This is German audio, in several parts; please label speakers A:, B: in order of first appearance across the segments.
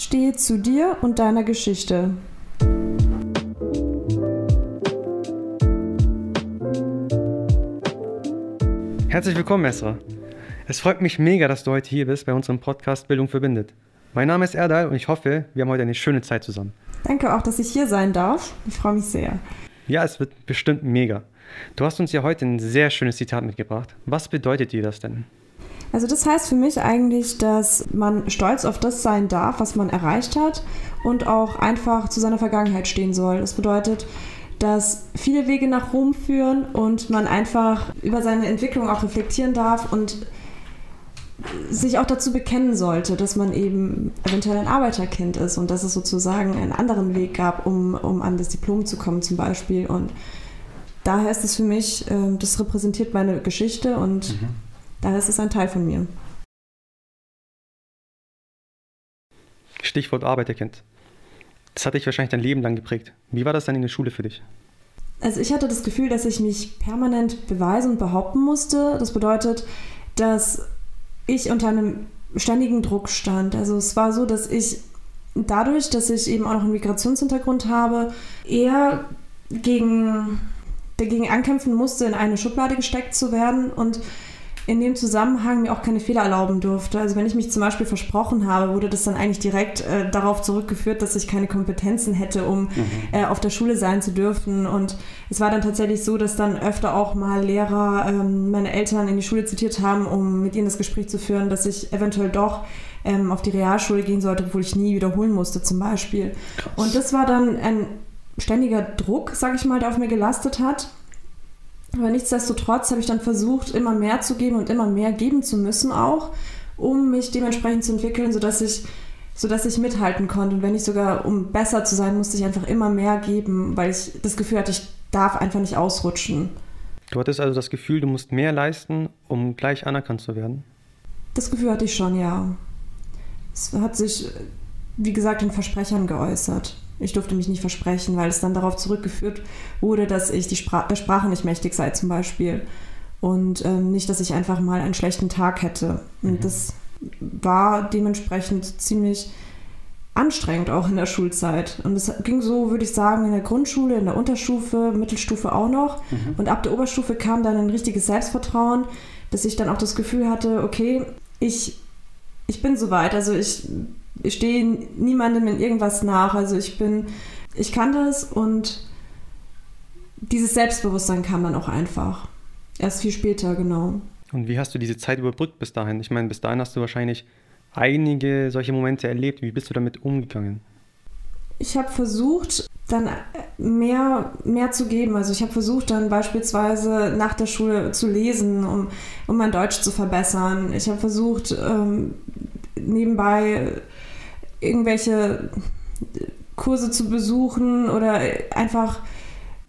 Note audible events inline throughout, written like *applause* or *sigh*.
A: Stehe zu dir und deiner Geschichte.
B: Herzlich willkommen, Esra. Es freut mich mega, dass du heute hier bist bei unserem Podcast Bildung verbindet. Mein Name ist Erdal und ich hoffe, wir haben heute eine schöne Zeit zusammen.
A: Danke auch, dass ich hier sein darf. Ich freue mich sehr.
B: Ja, es wird bestimmt mega. Du hast uns ja heute ein sehr schönes Zitat mitgebracht. Was bedeutet dir das denn?
A: Also das heißt für mich eigentlich, dass man stolz auf das sein darf, was man erreicht hat und auch einfach zu seiner Vergangenheit stehen soll. Das bedeutet, dass viele Wege nach Rom führen und man einfach über seine Entwicklung auch reflektieren darf und sich auch dazu bekennen sollte, dass man eben eventuell ein Arbeiterkind ist und dass es sozusagen einen anderen Weg gab, um, um an das Diplom zu kommen zum Beispiel. Und daher ist es für mich, äh, das repräsentiert meine Geschichte und mhm. Daher ist es ein Teil von mir.
B: Stichwort Arbeiterkind. Das hat dich wahrscheinlich dein Leben lang geprägt. Wie war das dann in der Schule für dich?
A: Also ich hatte das Gefühl, dass ich mich permanent beweisen und behaupten musste. Das bedeutet, dass ich unter einem ständigen Druck stand. Also es war so, dass ich dadurch, dass ich eben auch noch einen Migrationshintergrund habe, eher gegen, dagegen ankämpfen musste, in eine Schublade gesteckt zu werden und in dem Zusammenhang mir auch keine Fehler erlauben durfte. Also wenn ich mich zum Beispiel versprochen habe, wurde das dann eigentlich direkt äh, darauf zurückgeführt, dass ich keine Kompetenzen hätte, um mhm. äh, auf der Schule sein zu dürfen. Und es war dann tatsächlich so, dass dann öfter auch mal Lehrer ähm, meine Eltern in die Schule zitiert haben, um mit ihnen das Gespräch zu führen, dass ich eventuell doch ähm, auf die Realschule gehen sollte, obwohl ich nie wiederholen musste zum Beispiel. Krass. Und das war dann ein ständiger Druck, sage ich mal, der auf mir gelastet hat. Aber nichtsdestotrotz habe ich dann versucht, immer mehr zu geben und immer mehr geben zu müssen auch, um mich dementsprechend zu entwickeln, sodass ich, sodass ich mithalten konnte. Und wenn nicht sogar, um besser zu sein, musste ich einfach immer mehr geben, weil ich das Gefühl hatte, ich darf einfach nicht ausrutschen.
B: Du hattest also das Gefühl, du musst mehr leisten, um gleich anerkannt zu werden?
A: Das Gefühl hatte ich schon, ja. Es hat sich, wie gesagt, in Versprechern geäußert. Ich durfte mich nicht versprechen, weil es dann darauf zurückgeführt wurde, dass ich die Spra der Sprache nicht mächtig sei zum Beispiel. Und ähm, nicht, dass ich einfach mal einen schlechten Tag hätte. Und mhm. das war dementsprechend ziemlich anstrengend auch in der Schulzeit. Und es ging so, würde ich sagen, in der Grundschule, in der Unterstufe, Mittelstufe auch noch. Mhm. Und ab der Oberstufe kam dann ein richtiges Selbstvertrauen, dass ich dann auch das Gefühl hatte, okay, ich, ich bin soweit. Also ich ich stehe niemandem in irgendwas nach. Also ich bin, ich kann das und dieses Selbstbewusstsein kam dann auch einfach. Erst viel später, genau.
B: Und wie hast du diese Zeit überbrückt bis dahin? Ich meine, bis dahin hast du wahrscheinlich einige solche Momente erlebt. Wie bist du damit umgegangen?
A: Ich habe versucht, dann mehr, mehr zu geben. Also ich habe versucht, dann beispielsweise nach der Schule zu lesen, um, um mein Deutsch zu verbessern. Ich habe versucht, ähm, nebenbei irgendwelche Kurse zu besuchen oder einfach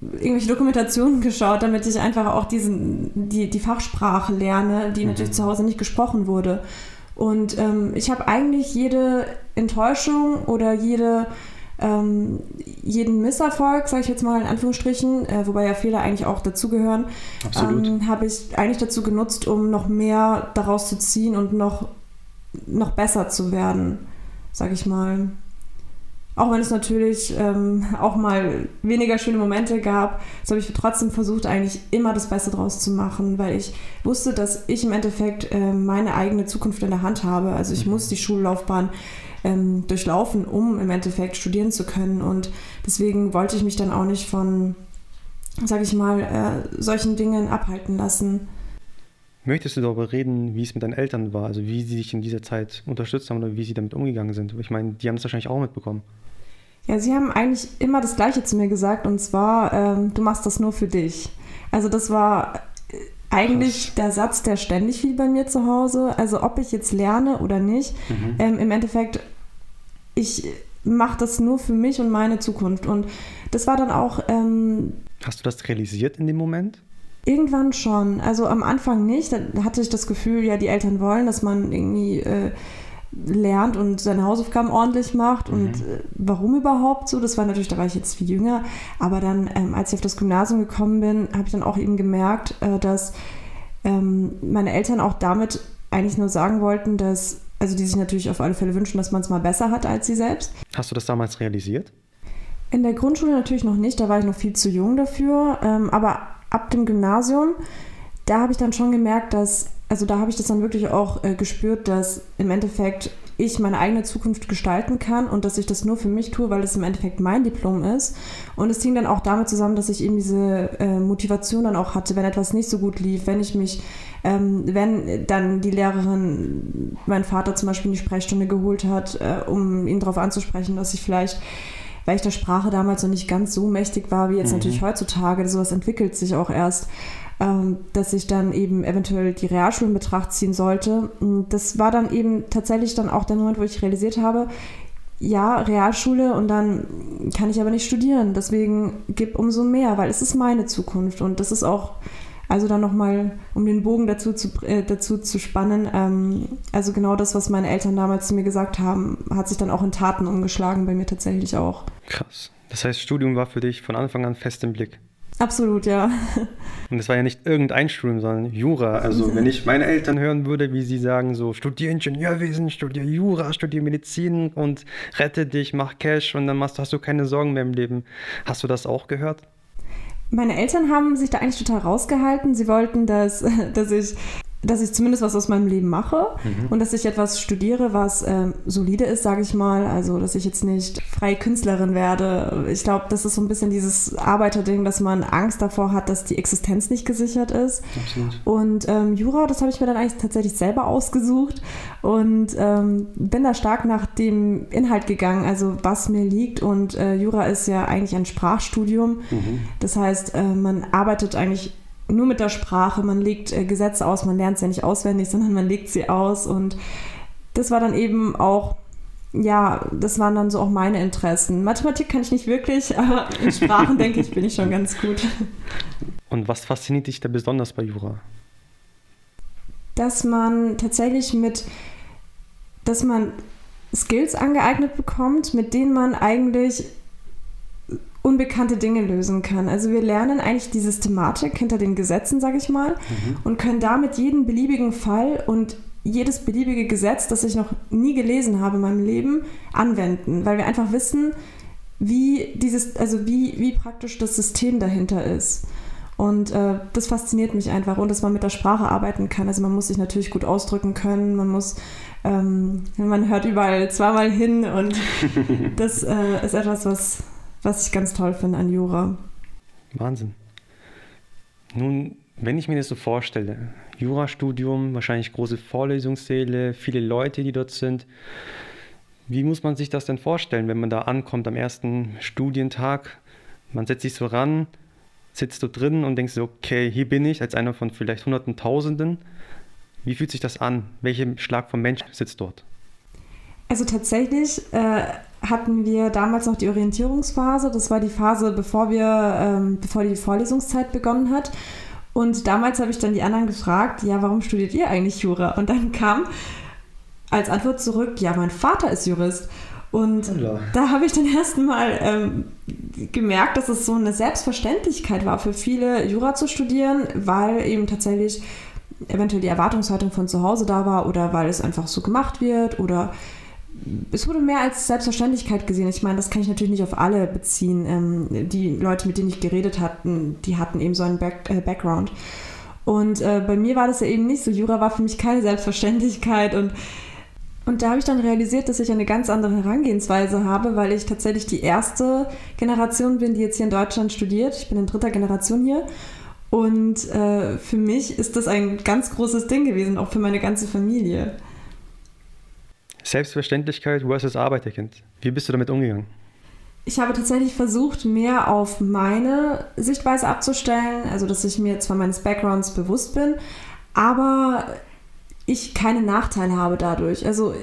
A: irgendwelche Dokumentationen geschaut, damit ich einfach auch diesen, die, die Fachsprache lerne, die mhm. natürlich zu Hause nicht gesprochen wurde. Und ähm, ich habe eigentlich jede Enttäuschung oder jede, ähm, jeden Misserfolg, sage ich jetzt mal in Anführungsstrichen, äh, wobei ja Fehler eigentlich auch dazugehören, ähm, habe ich eigentlich dazu genutzt, um noch mehr daraus zu ziehen und noch, noch besser zu werden sag ich mal. Auch wenn es natürlich ähm, auch mal weniger schöne Momente gab, so habe ich trotzdem versucht, eigentlich immer das Beste draus zu machen, weil ich wusste, dass ich im Endeffekt äh, meine eigene Zukunft in der Hand habe. Also ich mhm. muss die Schullaufbahn ähm, durchlaufen, um im Endeffekt studieren zu können. Und deswegen wollte ich mich dann auch nicht von, sag ich mal, äh, solchen Dingen abhalten lassen.
B: Möchtest du darüber reden, wie es mit deinen Eltern war, also wie sie dich in dieser Zeit unterstützt haben oder wie sie damit umgegangen sind? Ich meine, die haben es wahrscheinlich auch mitbekommen.
A: Ja, sie haben eigentlich immer das Gleiche zu mir gesagt und zwar, ähm, du machst das nur für dich. Also das war äh, eigentlich Krass. der Satz, der ständig fiel bei mir zu Hause. Also ob ich jetzt lerne oder nicht, mhm. ähm, im Endeffekt, ich mache das nur für mich und meine Zukunft. Und das war dann auch... Ähm,
B: Hast du das realisiert in dem Moment?
A: Irgendwann schon. Also am Anfang nicht. Da hatte ich das Gefühl, ja, die Eltern wollen, dass man irgendwie äh, lernt und seine Hausaufgaben ordentlich macht. Mhm. Und äh, warum überhaupt so? Das war natürlich, da war ich jetzt viel jünger. Aber dann, ähm, als ich auf das Gymnasium gekommen bin, habe ich dann auch eben gemerkt, äh, dass ähm, meine Eltern auch damit eigentlich nur sagen wollten, dass also die sich natürlich auf alle Fälle wünschen, dass man es mal besser hat als sie selbst.
B: Hast du das damals realisiert?
A: In der Grundschule natürlich noch nicht, da war ich noch viel zu jung dafür. Ähm, aber ab dem Gymnasium, da habe ich dann schon gemerkt, dass, also da habe ich das dann wirklich auch äh, gespürt, dass im Endeffekt ich meine eigene Zukunft gestalten kann und dass ich das nur für mich tue, weil es im Endeffekt mein Diplom ist. Und es hing dann auch damit zusammen, dass ich eben diese äh, Motivation dann auch hatte, wenn etwas nicht so gut lief, wenn ich mich, ähm, wenn dann die Lehrerin meinen Vater zum Beispiel in die Sprechstunde geholt hat, äh, um ihn darauf anzusprechen, dass ich vielleicht weil ich der Sprache damals noch nicht ganz so mächtig war wie jetzt mhm. natürlich heutzutage. Sowas entwickelt sich auch erst. Ähm, dass ich dann eben eventuell die Realschule in Betracht ziehen sollte. Das war dann eben tatsächlich dann auch der Moment, wo ich realisiert habe, ja, Realschule und dann kann ich aber nicht studieren. Deswegen gib umso mehr, weil es ist meine Zukunft und das ist auch, also dann nochmal, um den Bogen dazu zu, äh, dazu zu spannen, ähm, also genau das, was meine Eltern damals zu mir gesagt haben, hat sich dann auch in Taten umgeschlagen, bei mir tatsächlich auch.
B: Krass. Das heißt, Studium war für dich von Anfang an fest im Blick.
A: Absolut, ja.
B: Und es war ja nicht irgendein Studium, sondern Jura. Also wenn ich meine Eltern hören würde, wie sie sagen, so studier Ingenieurwesen, studier Jura, studier Medizin und rette dich, mach Cash und dann machst, hast du keine Sorgen mehr im Leben. Hast du das auch gehört?
A: Meine Eltern haben sich da eigentlich total rausgehalten. Sie wollten, dass, *laughs* dass ich dass ich zumindest was aus meinem Leben mache mhm. und dass ich etwas studiere, was ähm, solide ist, sage ich mal. Also, dass ich jetzt nicht freie Künstlerin werde. Ich glaube, das ist so ein bisschen dieses Arbeiterding, dass man Angst davor hat, dass die Existenz nicht gesichert ist. Absolut. Und ähm, Jura, das habe ich mir dann eigentlich tatsächlich selber ausgesucht und ähm, bin da stark nach dem Inhalt gegangen, also was mir liegt. Und äh, Jura ist ja eigentlich ein Sprachstudium. Mhm. Das heißt, äh, man arbeitet eigentlich nur mit der Sprache. Man legt äh, Gesetze aus, man lernt sie ja nicht auswendig, sondern man legt sie aus. Und das war dann eben auch, ja, das waren dann so auch meine Interessen. Mathematik kann ich nicht wirklich, *laughs* aber in Sprachen, denke ich, bin ich schon ganz gut.
B: Und was fasziniert dich da besonders bei Jura?
A: Dass man tatsächlich mit, dass man Skills angeeignet bekommt, mit denen man eigentlich unbekannte Dinge lösen kann. Also wir lernen eigentlich die Systematik hinter den Gesetzen, sage ich mal, mhm. und können damit jeden beliebigen Fall und jedes beliebige Gesetz, das ich noch nie gelesen habe in meinem Leben, anwenden, weil wir einfach wissen, wie dieses, also wie, wie praktisch das System dahinter ist. Und äh, das fasziniert mich einfach und dass man mit der Sprache arbeiten kann. Also man muss sich natürlich gut ausdrücken können, man muss, ähm, man hört überall zweimal hin und *laughs* das äh, ist etwas, was, was ich ganz toll finde an Jura.
B: Wahnsinn. Nun, wenn ich mir das so vorstelle, Jurastudium, wahrscheinlich große Vorlesungssäle, viele Leute, die dort sind. Wie muss man sich das denn vorstellen, wenn man da ankommt am ersten Studientag? Man setzt sich so ran, sitzt du drin und denkst so, okay, hier bin ich als einer von vielleicht Hunderten, Tausenden. Wie fühlt sich das an? Welcher Schlag vom Mensch sitzt dort?
A: Also tatsächlich äh, hatten wir damals noch die Orientierungsphase. Das war die Phase, bevor wir, ähm, bevor die Vorlesungszeit begonnen hat. Und damals habe ich dann die anderen gefragt, ja, warum studiert ihr eigentlich Jura? Und dann kam als Antwort zurück, ja, mein Vater ist Jurist. Und ja. da habe ich dann erst mal ähm, gemerkt, dass es so eine Selbstverständlichkeit war für viele, Jura zu studieren, weil eben tatsächlich eventuell die Erwartungshaltung von zu Hause da war oder weil es einfach so gemacht wird oder es wurde mehr als Selbstverständlichkeit gesehen. Ich meine, das kann ich natürlich nicht auf alle beziehen. Ähm, die Leute, mit denen ich geredet hatte, die hatten eben so einen Back äh, Background. Und äh, bei mir war das ja eben nicht so. Jura war für mich keine Selbstverständlichkeit und und da habe ich dann realisiert, dass ich eine ganz andere Herangehensweise habe, weil ich tatsächlich die erste Generation bin, die jetzt hier in Deutschland studiert. Ich bin in dritter Generation hier. Und äh, für mich ist das ein ganz großes Ding gewesen, auch für meine ganze Familie.
B: Selbstverständlichkeit versus Arbeiterkind. Wie bist du damit umgegangen?
A: Ich habe tatsächlich versucht, mehr auf meine Sichtweise abzustellen, also dass ich mir zwar meines Backgrounds bewusst bin, aber ich keine Nachteile habe dadurch. Also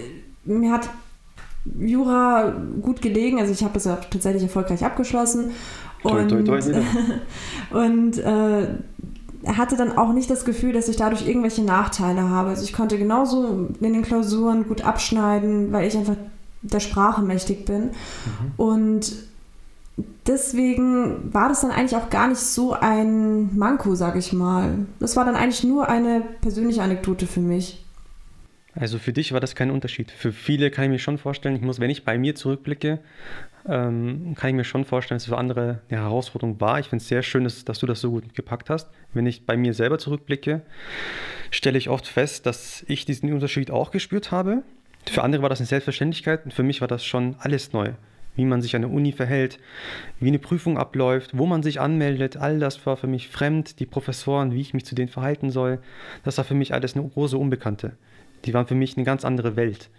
A: mir hat Jura gut gelegen, also ich habe das ja tatsächlich erfolgreich abgeschlossen. Und, toi, toi, toi, und *laughs* äh, hatte dann auch nicht das Gefühl, dass ich dadurch irgendwelche Nachteile habe. Also ich konnte genauso in den Klausuren gut abschneiden, weil ich einfach der Sprache mächtig bin. Mhm. Und deswegen war das dann eigentlich auch gar nicht so ein Manko, sag ich mal. Das war dann eigentlich nur eine persönliche Anekdote für mich.
B: Also für dich war das kein Unterschied. Für viele kann ich mir schon vorstellen, ich muss, wenn ich bei mir zurückblicke, ähm, kann ich mir schon vorstellen, dass es für andere eine Herausforderung war. Ich finde es sehr schön, dass, dass, du das so gut gepackt hast. Wenn ich bei mir selber zurückblicke, stelle ich oft fest, dass ich diesen Unterschied auch gespürt habe. Für andere war das eine Selbstverständlichkeit und für mich war das schon alles neu. Wie man sich an der Uni verhält, wie eine Prüfung abläuft, wo man sich anmeldet, all das war für mich fremd. Die Professoren, wie ich mich zu denen verhalten soll, das war für mich alles eine große Unbekannte. Die waren für mich eine ganz andere Welt.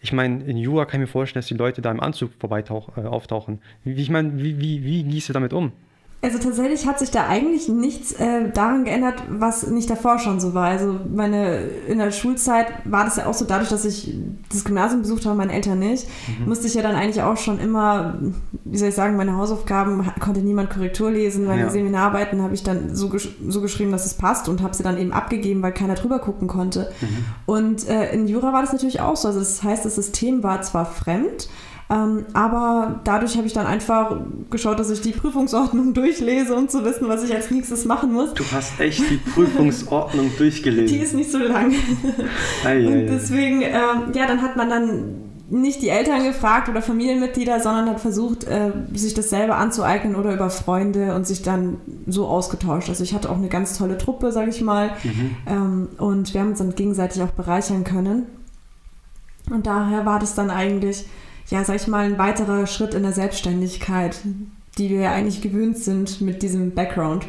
B: Ich meine, in Jura kann ich mir vorstellen, dass die Leute da im Anzug vorbei äh, auftauchen. Wie, ich meine, wie, wie, wie gehst du damit um?
A: Also tatsächlich hat sich da eigentlich nichts äh, daran geändert, was nicht davor schon so war. Also meine in der Schulzeit war das ja auch so, dadurch, dass ich das Gymnasium besucht habe, meine Eltern nicht, mhm. musste ich ja dann eigentlich auch schon immer, wie soll ich sagen, meine Hausaufgaben konnte niemand Korrektur lesen. Meine ja. Seminararbeiten habe ich dann so, gesch so geschrieben, dass es passt und habe sie dann eben abgegeben, weil keiner drüber gucken konnte. Mhm. Und äh, in Jura war das natürlich auch so. Also das heißt, das System war zwar fremd, ähm, aber dadurch habe ich dann einfach geschaut, dass ich die Prüfungsordnung durchlese, um zu wissen, was ich als nächstes machen muss.
B: Du hast echt die Prüfungsordnung *laughs* durchgelesen.
A: Die ist nicht so lang. Ei, und deswegen, äh, ja, dann hat man dann nicht die Eltern gefragt oder Familienmitglieder, sondern hat versucht, äh, sich das selber anzueignen oder über Freunde und sich dann so ausgetauscht. Also ich hatte auch eine ganz tolle Truppe, sage ich mal. Mhm. Ähm, und wir haben uns dann gegenseitig auch bereichern können. Und daher war das dann eigentlich ja, sag ich mal, ein weiterer Schritt in der Selbstständigkeit, die wir ja eigentlich gewöhnt sind mit diesem Background.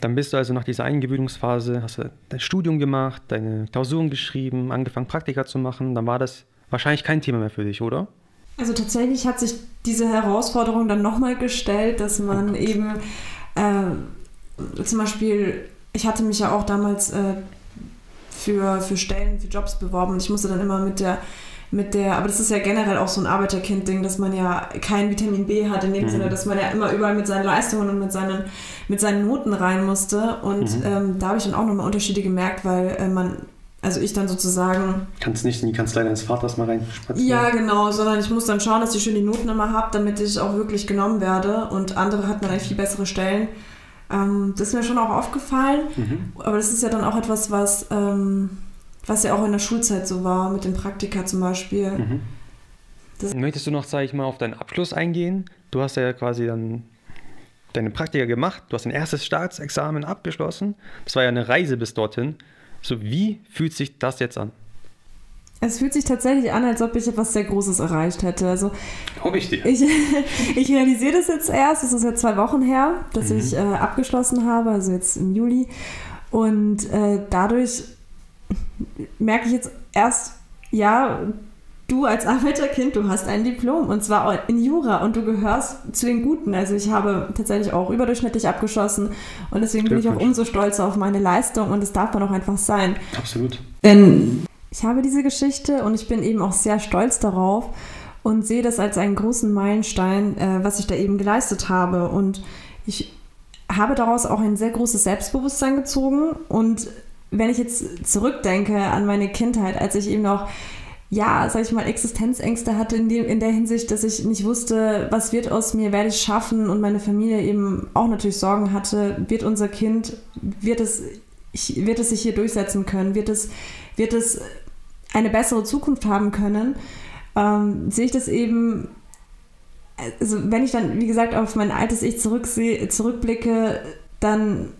B: Dann bist du also nach dieser Eingewöhnungsphase, hast du dein Studium gemacht, deine Klausuren geschrieben, angefangen Praktika zu machen. Dann war das wahrscheinlich kein Thema mehr für dich, oder?
A: Also tatsächlich hat sich diese Herausforderung dann nochmal gestellt, dass man oh eben äh, zum Beispiel, ich hatte mich ja auch damals äh, für, für Stellen, für Jobs beworben und ich musste dann immer mit der mit der, aber das ist ja generell auch so ein Arbeiterkind-Ding, dass man ja kein Vitamin B hat in dem mhm. Sinne, dass man ja immer überall mit seinen Leistungen und mit seinen, mit seinen Noten rein musste. Und mhm. ähm, da habe ich dann auch nochmal Unterschiede gemerkt, weil äh, man, also ich dann sozusagen.
B: Kannst nicht in die Kanzlei deines Vaters mal reinspazieren?
A: Ja, genau, sondern ich muss dann schauen, dass ich schön die Noten immer habe, damit ich auch wirklich genommen werde. Und andere hat man eigentlich viel bessere Stellen. Ähm, das ist mir schon auch aufgefallen. Mhm. Aber das ist ja dann auch etwas, was. Ähm, was ja auch in der Schulzeit so war, mit den Praktika zum Beispiel. Mhm.
B: Möchtest du noch, sage ich mal, auf deinen Abschluss eingehen? Du hast ja quasi dann deine Praktika gemacht, du hast ein erstes Staatsexamen abgeschlossen. Das war ja eine Reise bis dorthin. So, wie fühlt sich das jetzt an?
A: Es fühlt sich tatsächlich an, als ob ich etwas sehr Großes erreicht hätte. Also,
B: Hoffe ich dir.
A: Ich, *laughs* ich realisiere das jetzt erst, es ist jetzt zwei Wochen her, dass mhm. ich äh, abgeschlossen habe, also jetzt im Juli. Und äh, dadurch merke ich jetzt erst, ja, du als Arbeiterkind, du hast ein Diplom und zwar in Jura und du gehörst zu den Guten. Also ich habe tatsächlich auch überdurchschnittlich abgeschlossen und deswegen bin ich auch umso stolzer auf meine Leistung und es darf man auch einfach sein.
B: Absolut.
A: Denn ich habe diese Geschichte und ich bin eben auch sehr stolz darauf und sehe das als einen großen Meilenstein, äh, was ich da eben geleistet habe und ich habe daraus auch ein sehr großes Selbstbewusstsein gezogen und wenn ich jetzt zurückdenke an meine Kindheit, als ich eben noch ja, sag ich mal, Existenzängste hatte in, dem, in der Hinsicht, dass ich nicht wusste, was wird aus mir, werde ich schaffen? Und meine Familie eben auch natürlich Sorgen hatte, wird unser Kind, wird es, wird es sich hier durchsetzen können, wird es, wird es eine bessere Zukunft haben können, ähm, sehe ich das eben, also wenn ich dann, wie gesagt, auf mein altes Ich zurückblicke, dann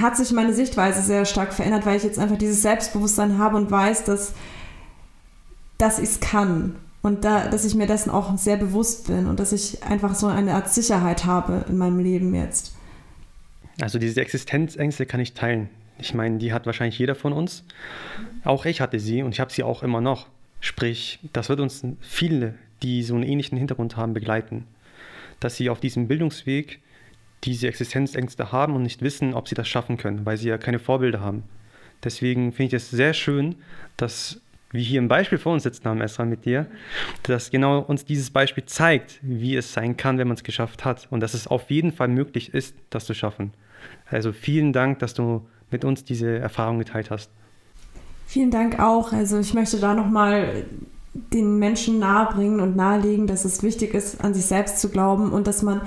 A: hat sich meine Sichtweise sehr stark verändert, weil ich jetzt einfach dieses Selbstbewusstsein habe und weiß, dass, dass ich es kann und da, dass ich mir dessen auch sehr bewusst bin und dass ich einfach so eine Art Sicherheit habe in meinem Leben jetzt.
B: Also diese Existenzängste kann ich teilen. Ich meine, die hat wahrscheinlich jeder von uns. Auch ich hatte sie und ich habe sie auch immer noch. Sprich, das wird uns viele, die so einen ähnlichen Hintergrund haben, begleiten. Dass sie auf diesem Bildungsweg diese Existenzängste haben und nicht wissen, ob sie das schaffen können, weil sie ja keine Vorbilder haben. Deswegen finde ich es sehr schön, dass wir hier ein Beispiel vor uns sitzen haben, Esra, mit dir, dass genau uns dieses Beispiel zeigt, wie es sein kann, wenn man es geschafft hat und dass es auf jeden Fall möglich ist, das zu schaffen. Also vielen Dank, dass du mit uns diese Erfahrung geteilt hast.
A: Vielen Dank auch. Also ich möchte da nochmal den Menschen nahebringen und nahelegen, dass es wichtig ist, an sich selbst zu glauben und dass man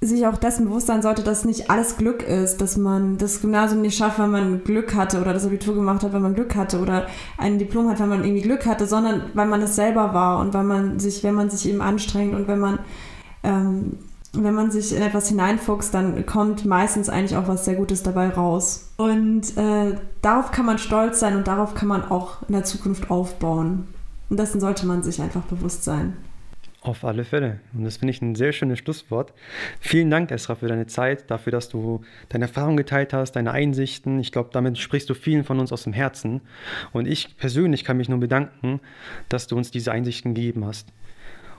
A: sich auch dessen bewusst sein sollte, dass nicht alles Glück ist, dass man das Gymnasium nicht schafft, weil man Glück hatte oder das Abitur gemacht hat, weil man Glück hatte oder ein Diplom hat, weil man irgendwie Glück hatte, sondern weil man es selber war und weil man sich, wenn man sich eben anstrengt und wenn man ähm, wenn man sich in etwas hineinfuchst, dann kommt meistens eigentlich auch was sehr Gutes dabei raus. Und äh, darauf kann man stolz sein und darauf kann man auch in der Zukunft aufbauen. Und dessen sollte man sich einfach bewusst sein.
B: Auf alle Fälle. Und das finde ich ein sehr schönes Schlusswort. Vielen Dank, Esra, für deine Zeit, dafür, dass du deine Erfahrungen geteilt hast, deine Einsichten. Ich glaube, damit sprichst du vielen von uns aus dem Herzen. Und ich persönlich kann mich nur bedanken, dass du uns diese Einsichten gegeben hast.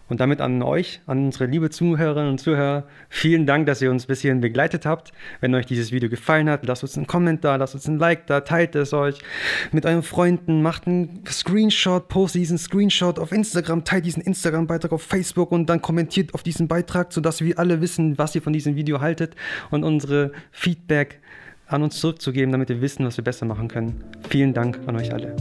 B: Und damit an euch, an unsere liebe Zuhörerinnen und Zuhörer, vielen Dank, dass ihr uns bis hierhin begleitet habt. Wenn euch dieses Video gefallen hat, lasst uns einen Kommentar, lasst uns ein Like da, teilt es euch mit euren Freunden, macht einen Screenshot, postet diesen Screenshot auf Instagram, teilt diesen Instagram-Beitrag auf Facebook und dann kommentiert auf diesen Beitrag, sodass wir alle wissen, was ihr von diesem Video haltet und unsere Feedback an uns zurückzugeben, damit wir wissen, was wir besser machen können. Vielen Dank an euch alle.